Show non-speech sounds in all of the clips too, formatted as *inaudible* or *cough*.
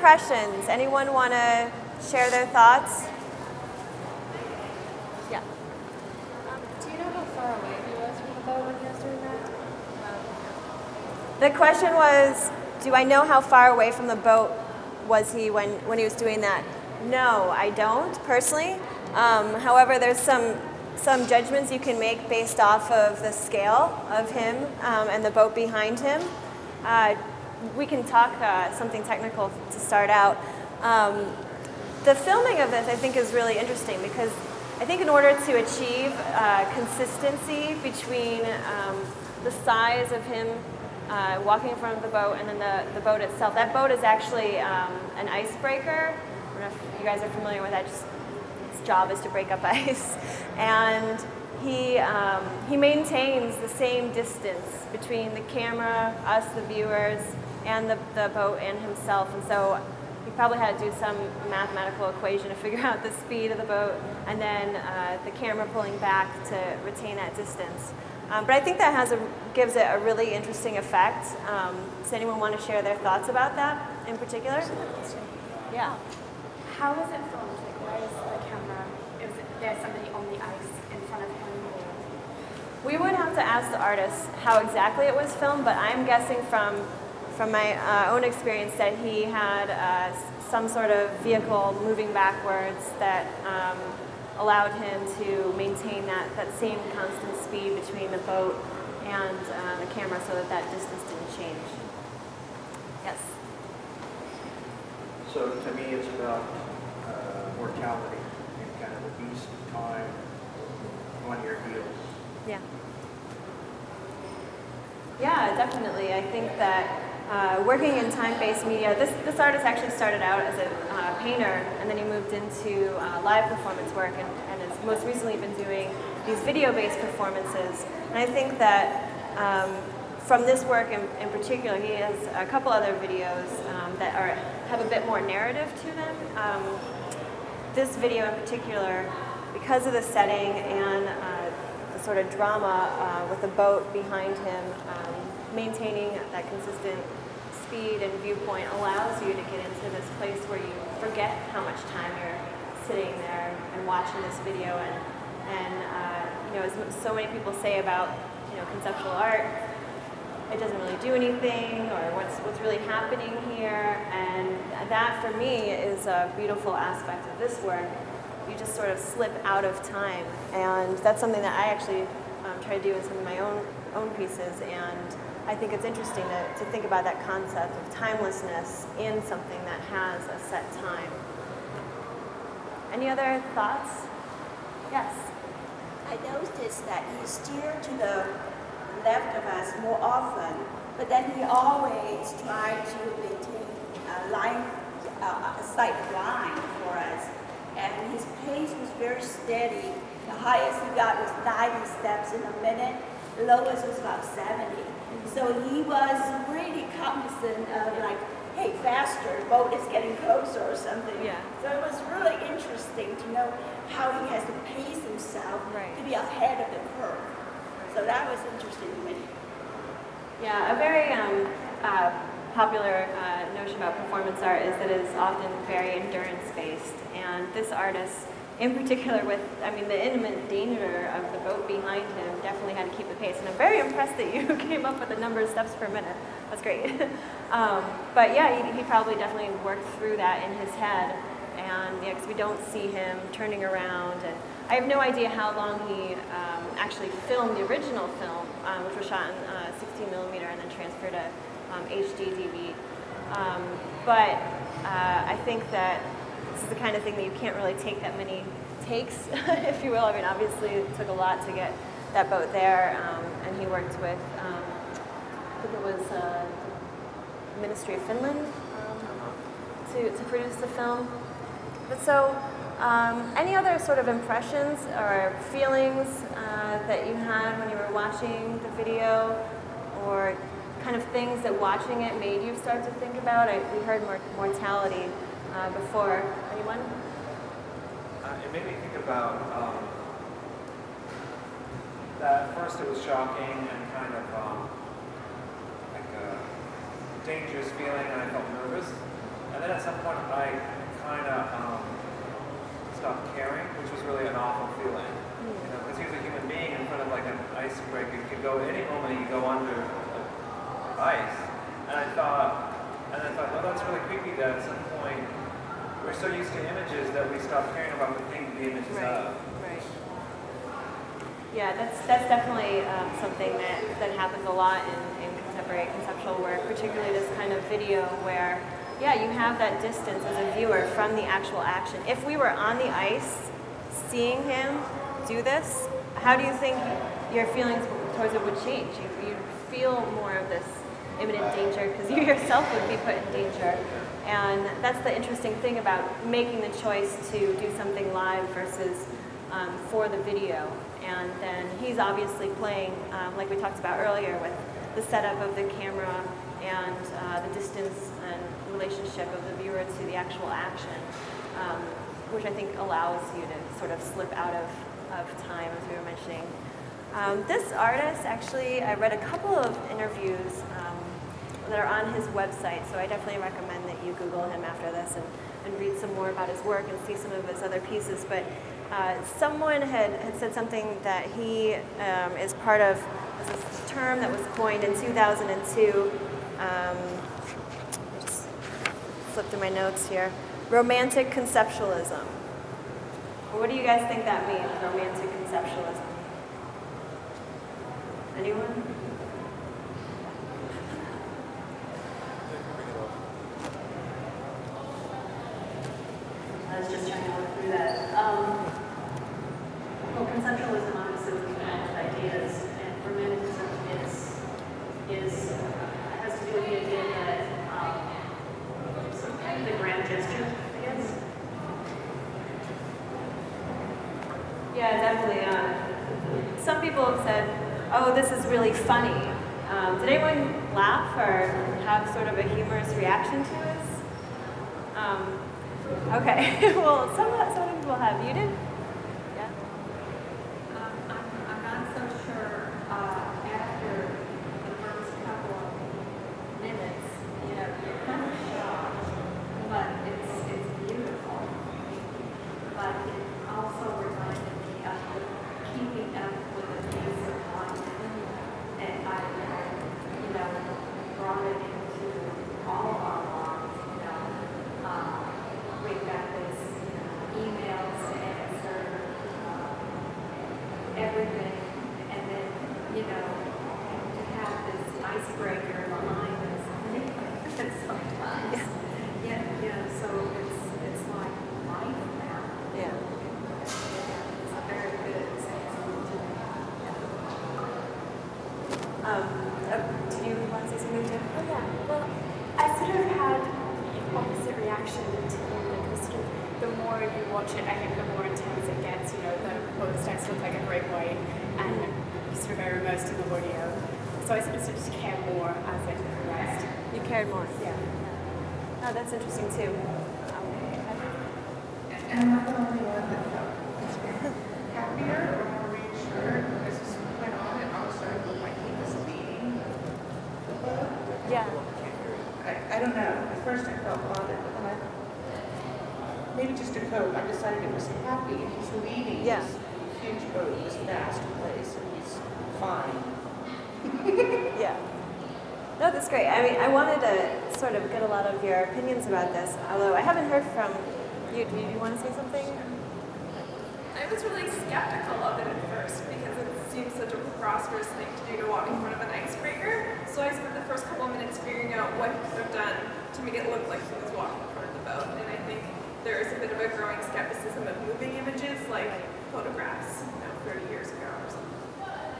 impressions? Anyone want to share their thoughts? Yeah. Um, do you know how far away he was from the boat when he was doing that? The question was, do I know how far away from the boat was he when, when he was doing that? No, I don't personally. Um, however, there's some some judgments you can make based off of the scale of him um, and the boat behind him. Uh, we can talk uh, something technical to start out. Um, the filming of this, I think, is really interesting because I think in order to achieve uh, consistency between um, the size of him uh, walking in front of the boat and then the, the boat itself, that boat is actually um, an icebreaker. I don't know if you guys are familiar with that. Just its job is to break up *laughs* ice, and he um, he maintains the same distance between the camera, us, the viewers, and the, the boat and himself, and so he probably had to do some mathematical equation to *laughs* figure out the speed of the boat, and then uh, the camera pulling back to retain that distance. Um, but I think that has a, gives it a really interesting effect. Um, does anyone want to share their thoughts about that in particular? Yeah. How was it filmed? Like, where is the camera? Is there somebody on the ice in front of him? We would have to ask the artist how exactly it was filmed, but I'm guessing from from my uh, own experience that he had uh, some sort of vehicle moving backwards that um, allowed him to maintain that, that same constant speed between the boat and uh, the camera so that that distance didn't change. Yes? So to me, it's about uh, mortality and kind of the beast of time on your heels. Yeah. Yeah, definitely. I think that uh, working in time-based media, this, this artist actually started out as a uh, painter and then he moved into uh, live performance work and, and has most recently been doing these video-based performances. And I think that um, from this work in, in, particular, he has a couple other videos um, that are have a bit more narrative to them. Um, this video in particular, because of the setting and uh, the sort of drama uh, with the boat behind him, um, maintaining that consistent speed and viewpoint allows you to get into this place where you forget how much time you're sitting there and watching this video. And, and uh, you know, as so many people say about you know conceptual art, it doesn't really do anything, or what's what's really happening here. And that, for me, is a beautiful aspect of this work. You just sort of slip out of time, and that's something that I actually um, try to do in some of my own own pieces. And I think it's interesting to, to think about that concept of timelessness in something that has a set time. Any other thoughts? Yes. I noticed that he steered to the left of us more often, but then he always tried to maintain a line, a sight line for us. And his pace was very steady. The highest he got was 90 steps in a minute. The lowest was about 70. So he was really cognizant of like, hey, faster, boat is getting closer or something. Yeah. So it was really interesting to know how he has to pace himself right. to be ahead of the curve. So that was interesting to me. Yeah, a very um, uh, popular uh, notion about performance art is that it's often very endurance-based. And this artist in particular with, I mean, the imminent danger of the boat behind him definitely had to keep the pace. And I'm very impressed that you *laughs* came up with the number of steps per minute. That's great. *laughs* um, but yeah, he, he, probably definitely worked through that in his head. And yeah, because we don't see him turning around. And I have no idea how long he um, actually filmed the original film, um, which was shot in uh, 16 millimeter and then transferred to HD um, DV. Um, but uh, I think that this is the kind of thing that you can't really take that many takes, *laughs* if you will. I mean, obviously it took a lot to get that boat there, um, and he worked with, um, I think it was uh, Ministry of Finland um, to, to produce the film. But so, um, any other sort of impressions or feelings uh, that you had when you were watching the video, or kind of things that watching it made you start to think about? I, we heard mortality uh, before. Anyone? Uh, it made me think about um, that first it was shocking and kind of um, like a dangerous feeling and I felt nervous. And then at some point I kind of um, stopped caring, which was really an awful feeling. You know, because he was a human being in front of like an ice breaker. You could go any moment. You go under uh, ice, and I thought, and I thought, well, that's really creepy. That at some point we're so used to images that we stop caring about the thing the image is Right, of. right. Yeah, that's that's definitely um, something that, that happens a lot in, in contemporary conceptual work, particularly this kind of video where, yeah, you have that distance as a viewer from the actual action. If we were on the ice, seeing him do this, how do you think your feelings towards it would change? You you feel more of this imminent danger because you yourself would be put in danger. And that's the interesting thing about making the choice to do something live versus um, for the video. And then he's obviously playing, um, like we talked about earlier, with the setup of the camera and uh, the distance and relationship of the viewer to the actual action, um, which I think allows you to sort of slip out of, of time, as we were mentioning. Um, this artist, actually, I read a couple of interviews um, that are on his website, so I definitely recommend that you Google him after this and, and read some more about his work and see some of his other pieces. But uh, someone had, had said something that he um, is part of this term that was coined in 2002. Um, just flip through my notes here. Romantic conceptualism. What do you guys think that means, romantic conceptualism? Anyone? Just trying to look through that. Um, well, conceptualism obviously was defined with ideas, and romanticism is is has to do with the idea that um, some kind of the grand gesture, I guess. Yeah, definitely. Um, some people have said, "Oh, this is really funny." Um, did anyone laugh or have sort of a humorous reaction to this? Um, okay. *laughs* well, some some people have. You did? Yeah. Um, I'm, I'm not so sure, uh, after the first couple of minutes, you know, you're kind of shocked, but it's, it's beautiful. But it also reminded me of the keeping up with the pace of life. And I, you know, brought it into all of our lives, you know. Um, we've got this, you know, emails to answer, uh, everything, and then, you know, to have this icebreaker behind us, sometimes. Yeah, yeah, so it's, it's like life now. Yeah. It's a very good example to me. Um, oh, did you want to say something too? Oh yeah, well, I sort of had the opposite reaction to you, like the sort of, the more you watch it, I think the more intense it gets, you know, the quote starts to look like a great white, and you sort of are immersed in the audio. So I sort of, sort of care more as it progressed. You cared more. Yeah. Oh, that's interesting too. Um, And I'm not the only one that felt happier or more reassured as this went on and all of a sudden looked like he was leading the boat. yeah. I, I don't know, at first I felt bothered, but then I, maybe just a cope, I decided it was happy and he's leading Yeah. this huge boat, this vast place, and he's fine. *laughs* Yeah. No, that's great. I mean, I wanted to sort of get a lot of your opinions about this, although I haven't heard from you. Do you want to say something? I was really skeptical of it at first because it seemed such a preposterous thing to do to walk in front of an icebreaker. So I spent the first couple of minutes figuring out what he could have done to make it look like he was walking in front of the boat. And I think there is a bit of a growing skepticism of moving images like photographs, you know, 30 years ago or something.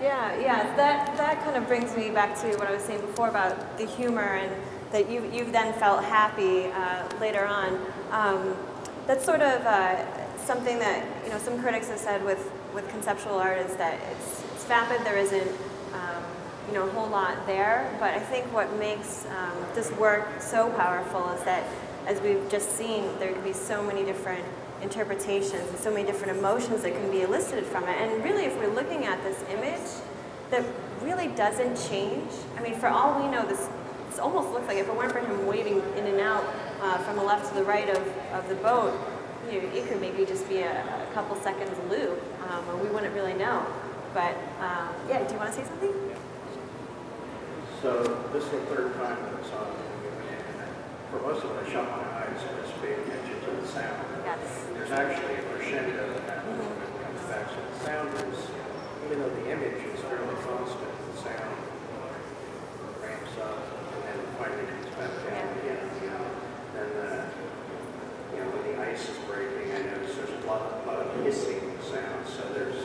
Yeah, yeah. That that kind of brings me back to what I was saying before about the humor and that you you've then felt happy uh, later on. Um, that's sort of uh, something that you know some critics have said with with conceptual art is that it's it's vapid. There isn't um, you know a whole lot there. But I think what makes um, this work so powerful is that as we've just seen, there can be so many different interpretations and so many different emotions that can be elicited from it. And really, if we're looking at this image that really doesn't change, I mean, for all we know, this, this almost looks like if it weren't for him waving in and out uh, from the left to the right of, of the boat, you know, it could maybe just be a, a couple seconds loop, um, or we wouldn't really know. But um, yeah, do you want to say something? So this is the third time that it's on. and For most of it, I shut my eyes and just pay attention to the sound. Yes. There's actually a crescendo that happens when it comes back. So the sound is, even though the image is fairly constant, the sound ramps up and then finally comes back down again. You know, and uh, you know when the ice is breaking, I notice there's a lot, of- lot of hissing sound. So there's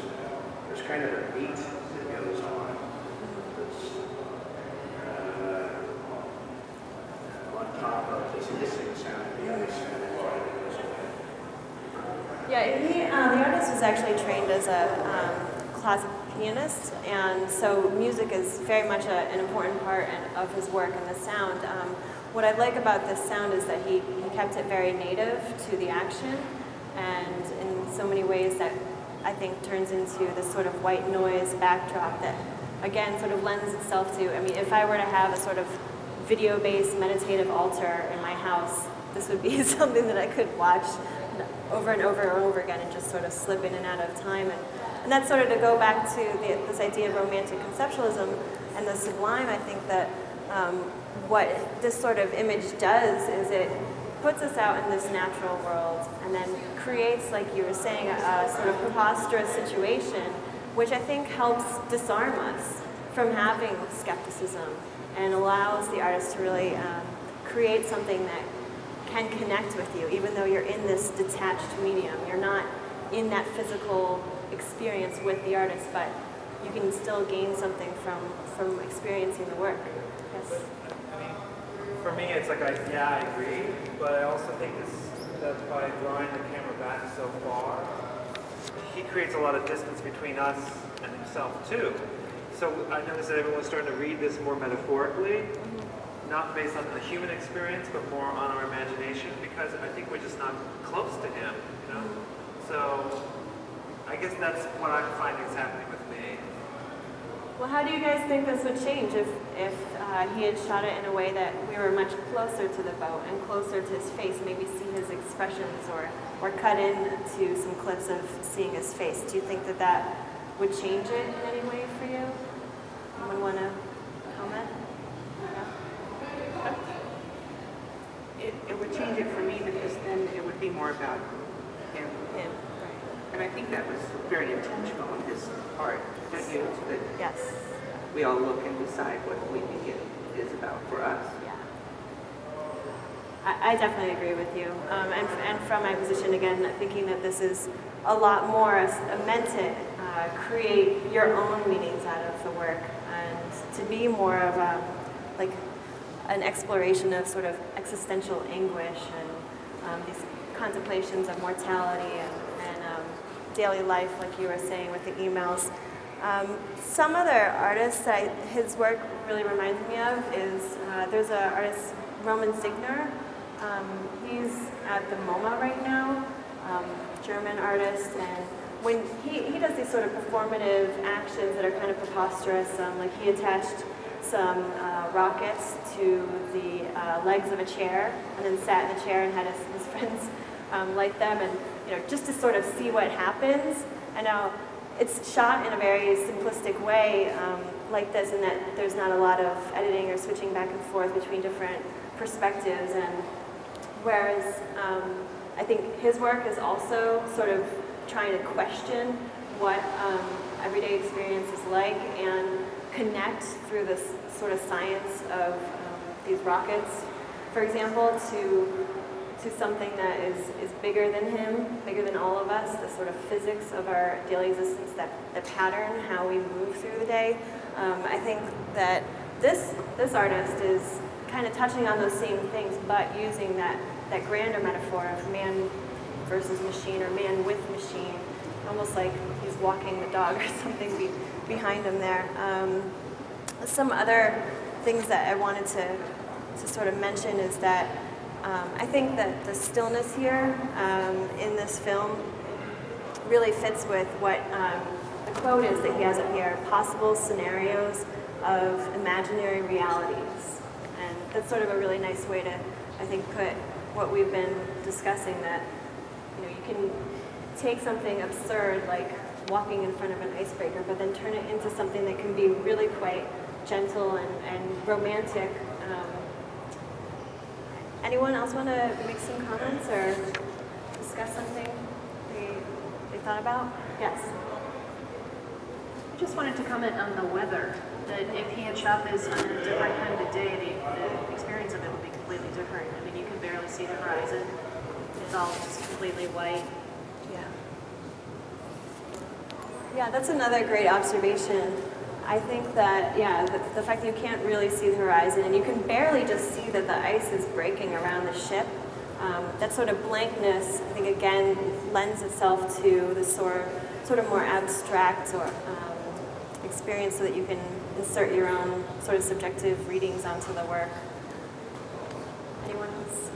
there's kind of a beat that goes on. That's uh, on top of this hissing sound of the ice and then finally goes away. Yeah, he, uh, the artist was actually trained as a um, classic pianist, and so music is very much a, an important part of his work and the sound. Um, what I like about this sound is that he, he kept it very native to the action, and in so many ways that I think turns into this sort of white noise backdrop that, again, sort of lends itself to. I mean, if I were to have a sort of video-based meditative altar in my house, this would be *laughs* something that I could watch over and over and over again and just sort of slip in and out of time. And, and that's sort of to go back to the, this idea of romantic conceptualism and the sublime. I think that um, what this sort of image does is it puts us out in this natural world and then creates, like you were saying, a, a sort of preposterous situation, which I think helps disarm us from having skepticism and allows the artist to really um, create something that can connect with you, even though you're in this detached medium. You're not in that physical experience with the artist, but you can still gain something from, from experiencing the work. Yes. I mean, for me, it's like I yeah, I agree, but I also think this that by drawing the camera back so far, he creates a lot of distance between us and himself too. So I noticed that everyone's starting to read this more metaphorically, mm-hmm. Not based on the human experience, but more on our imagination, because I think we're just not close to him, you know. So I guess that's what I'm finding is happening with me. Well, how do you guys think this would change if, if uh, he had shot it in a way that we were much closer to the boat and closer to his face, maybe see his expressions or, or cut into some clips of seeing his face? Do you think that that would change it in any way for you? Anyone want to comment? It, it would change it for me because then it would be more about him. Yeah. Right. And I think that was very intentional on his part, don't you? So that Yes. We all look and decide what we think it is about for us. Yeah. I, I definitely agree with you. Um, and, and from my position, again, thinking that this is a lot more s- meant to uh, create your own meanings out of the work and to be more of a, like, an exploration of sort of existential anguish and um, these contemplations of mortality and, and um, daily life, like you were saying with the emails. Um, some other artists that I, his work really reminds me of is uh, there's an artist, Roman Signer. Um, he's at the MoMA right now, um, German artist, and when he, he does these sort of performative actions that are kind of preposterous, um, like he attached some uh, rockets to the uh, legs of a chair and then sat in the chair and had his, his *laughs* friends um, light them and you know just to sort of see what happens. And now it's shot in a very simplistic way um, like this in that there's not a lot of editing or switching back and forth between different perspectives. And whereas um, I think his work is also sort of trying to question what um, everyday experience is like and connect through this sort of science of um, these rockets, for example, to to something that is, is bigger than him, bigger than all of us, the sort of physics of our daily existence, that the pattern, how we move through the day. Um, I think that this this artist is kind of touching on those same things, but using that that grander metaphor of man versus machine or man with machine, almost like he's walking the dog *laughs* or something be, behind him there. Um, some other things that I wanted to, to sort of mention is that um, I think that the stillness here um, in this film really fits with what um, the quote is that he has up here possible scenarios of imaginary realities. And that's sort of a really nice way to, I think, put what we've been discussing that you know you can take something absurd like walking in front of an icebreaker, but then turn it into something that can be really quite gentle and, and romantic. Anyone else want to make some comments or discuss something they, they thought about? Yes. I just wanted to comment on the weather, that if he had shot this on a different kind of day, the, the experience of it would be completely different. I mean, you can barely see the horizon. It's all just completely white. Yeah. Yeah, that's another great observation. I think that, yeah, the, the, fact that you can't really see the horizon and you can barely just see that the ice is breaking around the ship, um, that sort of blankness, I think, again, lends itself to the sort of, sort of more abstract or um, experience so that you can insert your own sort of subjective readings onto the work. Anyone else?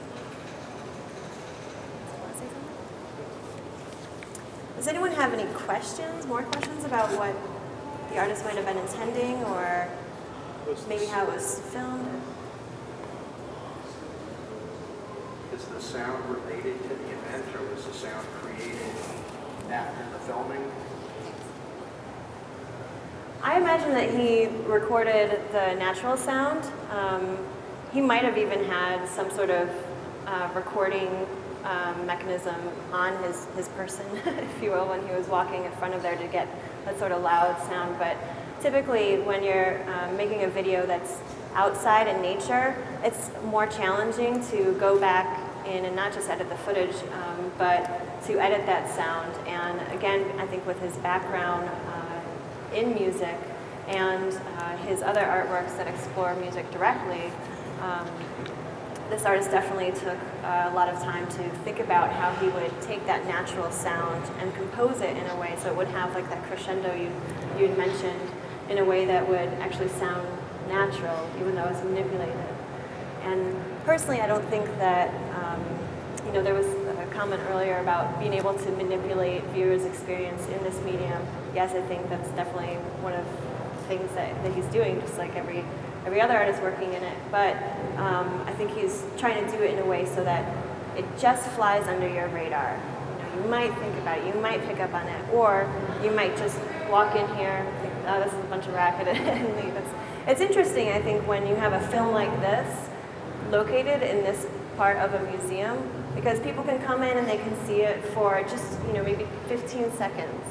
Does anyone have any questions, more questions about what the artist might have been intending or maybe how it was filmed? Is the sound related to the event or was the sound created after the filming? I imagine that he recorded the natural sound. Um, he might have even had some sort of uh, recording um, mechanism on his, his person, *laughs* if you will, when he was walking in front of there to get that sort of loud sound. But typically, when you're um, making a video that's outside in nature, it's more challenging to go back in and not just edit the footage, um, but to edit that sound. And again, I think with his background uh, in music and uh, his other artworks that explore music directly, um, this artist definitely took uh, a lot of time to think about how he would take that natural sound and compose it in a way so it would have like that crescendo you you had mentioned in a way that would actually sound natural even though it's manipulated. And personally, I don't think that um, you know there was a comment earlier about being able to manipulate viewers' experience in this medium. Yes, I think that's definitely one of the things that, that he's doing, just like every every other artist working in it, but um, I think he's trying to do it in a way so that it just flies under your radar. You know, you might think about it, you might pick up on it, or you might just walk in here, think, oh, this is a bunch of racket, *laughs* and leave. It's, it's interesting, I think, when you have a film like this located in this part of a museum, because people can come in and they can see it for just, you know, maybe 15 seconds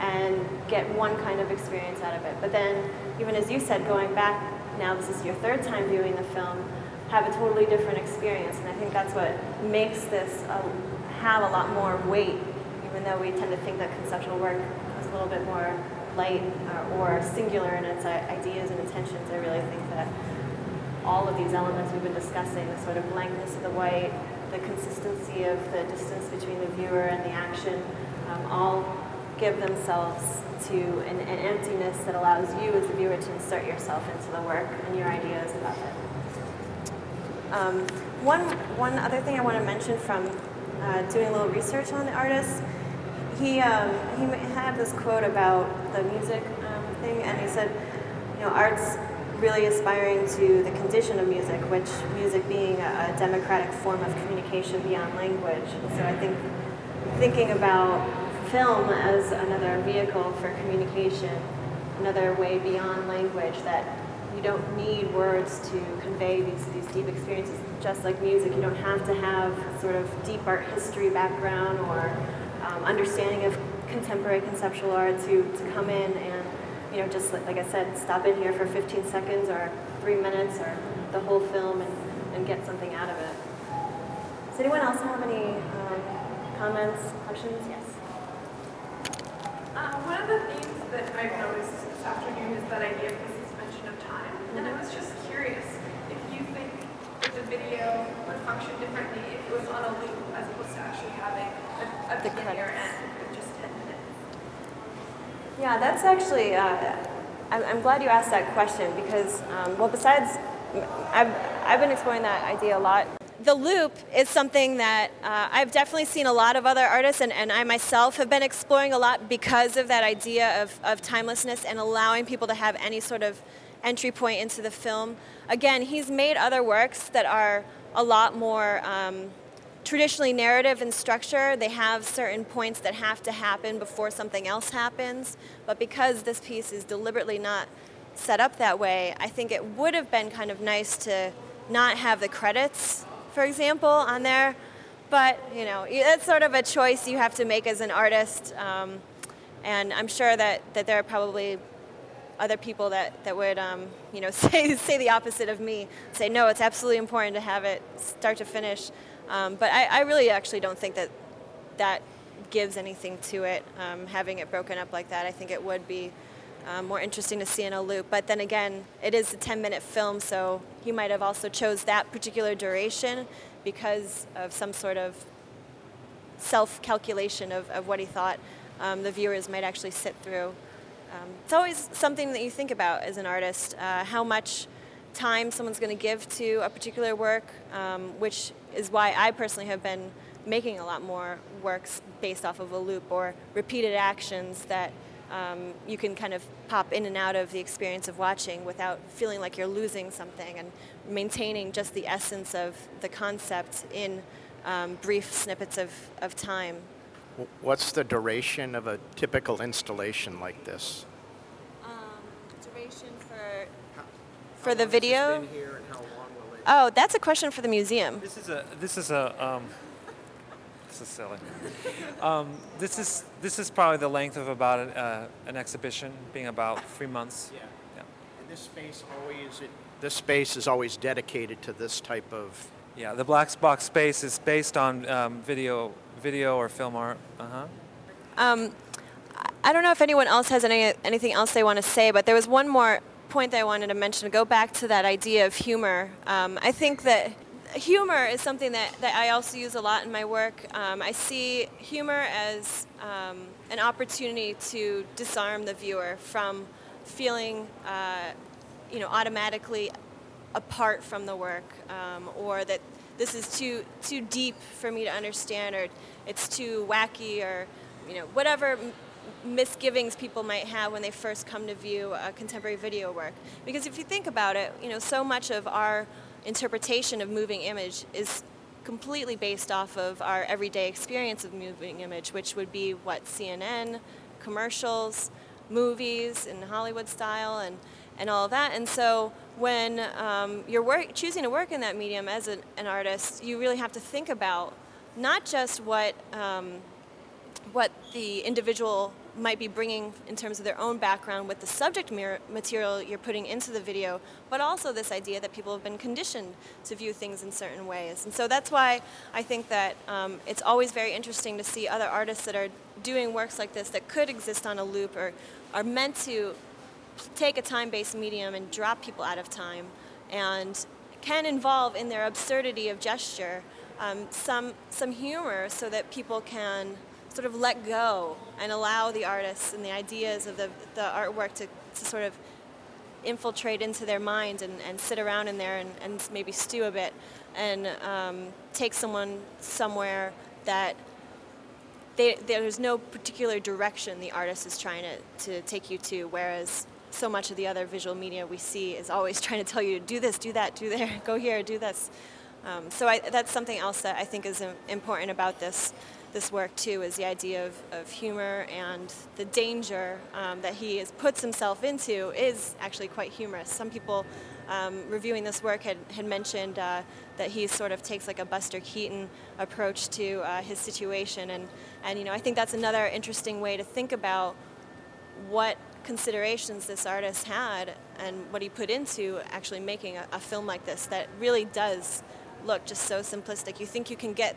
and get one kind of experience out of it. But then, even as you said, going back now this is your third time viewing the film, have a totally different experience. And I think that's what makes this uh, have a lot more weight, even though we tend to think that conceptual work is a little bit more light uh, or singular in its ideas and intentions. I really think that all of these elements we've been discussing, the sort of blankness of the white, the consistency of the distance between the viewer and the action, um, all give themselves to an, an, emptiness that allows you as the viewer to insert yourself into the work and your ideas about it. Um, one, one other thing I want to mention from uh, doing a little research on the artist, he, um, he had this quote about the music um, thing, and he said, you know, art's really aspiring to the condition of music, which music being a, a democratic form of communication beyond language. so I think thinking about film as another vehicle for communication, another way beyond language that you don't need words to convey these, these deep experiences. Just like music, you don't have to have sort of deep art history background or um, understanding of contemporary conceptual art to, to come in and, you know, just like, I said, stop in here for 15 seconds or three minutes or the whole film and, and get something out of it. Does anyone else have any um, comments, questions? Yes. Uh, one of the themes that I've noticed this afternoon is that idea of the suspension of time. And I was just curious if you think that the video would function differently if it was on a loop as opposed to actually having a, a The beginning or end with just 10 minutes. Yeah, that's actually, uh, I'm, I'm glad you asked that question because, um, well, besides, I've, I've been exploring that idea a lot. The loop is something that uh, I've definitely seen a lot of other artists, and, and I myself have been exploring a lot because of that idea of, of timelessness and allowing people to have any sort of entry point into the film. Again, he's made other works that are a lot more um, traditionally narrative in structure. They have certain points that have to happen before something else happens. But because this piece is deliberately not set up that way, I think it would have been kind of nice to not have the credits, for example, on there. But you know, that's sort of a choice you have to make as an artist. Um, and I'm sure that, that there are probably other people that, that would um, you know *laughs* say say the opposite of me say no it's absolutely important to have it start to finish um, but I, I really actually don't think that that gives anything to it um, having it broken up like that I think it would be um, more interesting to see in a loop. But then again it is a 10 minute film so he might have also chose that particular duration because of some sort of self calculation of, of what he thought um, the viewers might actually sit through. Um, it's always something that you think about as an artist, uh, how much time someone's going to give to a particular work, um, which is why I personally have been making a lot more works based off of a loop or repeated actions that um, you can kind of pop in and out of the experience of watching without feeling like you're losing something and maintaining just the essence of the concept in um, brief snippets of, of time. What's the duration of a typical installation like this? Um, duration for for the video. Been here and how long will it? Oh, that's a question for the museum. This is a this is a um, this is silly. um, this is this is probably the length of about an, uh, an exhibition, being about three months. Yeah. Yeah. And this space always it, this space is always dedicated to this type of. Yeah, the black box space is based on um, video video or film art. Uh huh. Um, I don't know if anyone else has any anything else they want to say, but there was one more point that I wanted to mention. To go back to that idea of humor, um, I think that humor is something that, that I also use a lot in my work. Um, I see humor as um, an opportunity to disarm the viewer from feeling, uh, you know, automatically apart from the work, um, or that this is too too deep for me to understand, or it's too wacky, or you know, whatever misgivings people might have when they first come to view a contemporary video work. Because if you think about it, you know, so much of our interpretation of moving image is completely based off of our everyday experience of moving image, which would be what CNN, commercials, movies in Hollywood style, and and all of that. And so when um, you're work, choosing to work in that medium as an, an, artist, you really have to think about not just what um, what the individual might be bringing in terms of their own background with the subject material you're putting into the video, but also this idea that people have been conditioned to view things in certain ways. And so that's why I think that um, it's always very interesting to see other artists that are doing works like this that could exist on a loop or are meant to take a time-based medium and drop people out of time and can involve in their absurdity of gesture um, some, some humor so that people can sort of let go and allow the artists and the ideas of the, the artwork to, to sort of infiltrate into their mind and, and sit around in there and, and maybe stew a bit and um, take someone somewhere that they, there's no particular direction the artist is trying to, to take you to, whereas so much of the other visual media we see is always *laughs* trying to tell you to do this, do that, do there, *laughs* go here, do this. Um, so I, that's something else that I think is important about this this work too is the idea of, of humor and the danger um, that he puts himself into is actually quite humorous. Some people um, reviewing this work had, had mentioned uh, that he sort of takes like a Buster Keaton approach to uh, his situation and, and you know I think that's another interesting way to think about what considerations this artist had and what he put into actually making a, a, film like this that really does look just so simplistic. You think you can get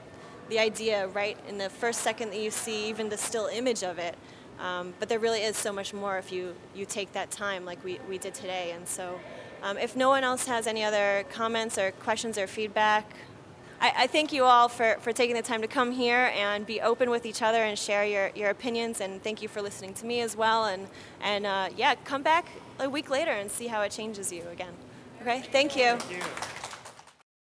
the idea right in the first second that you see even the still image of it, um, but there really is so much more if you, you take that time like we, we did today. And so um, if no one else has any other comments or questions or feedback, I, I, thank you all for, for taking the time to come here and be open with each other and share your, your opinions. And thank you for listening to me as well. And, and uh, yeah, come back a week later and see how it changes you again. Okay, thank you. Thank you.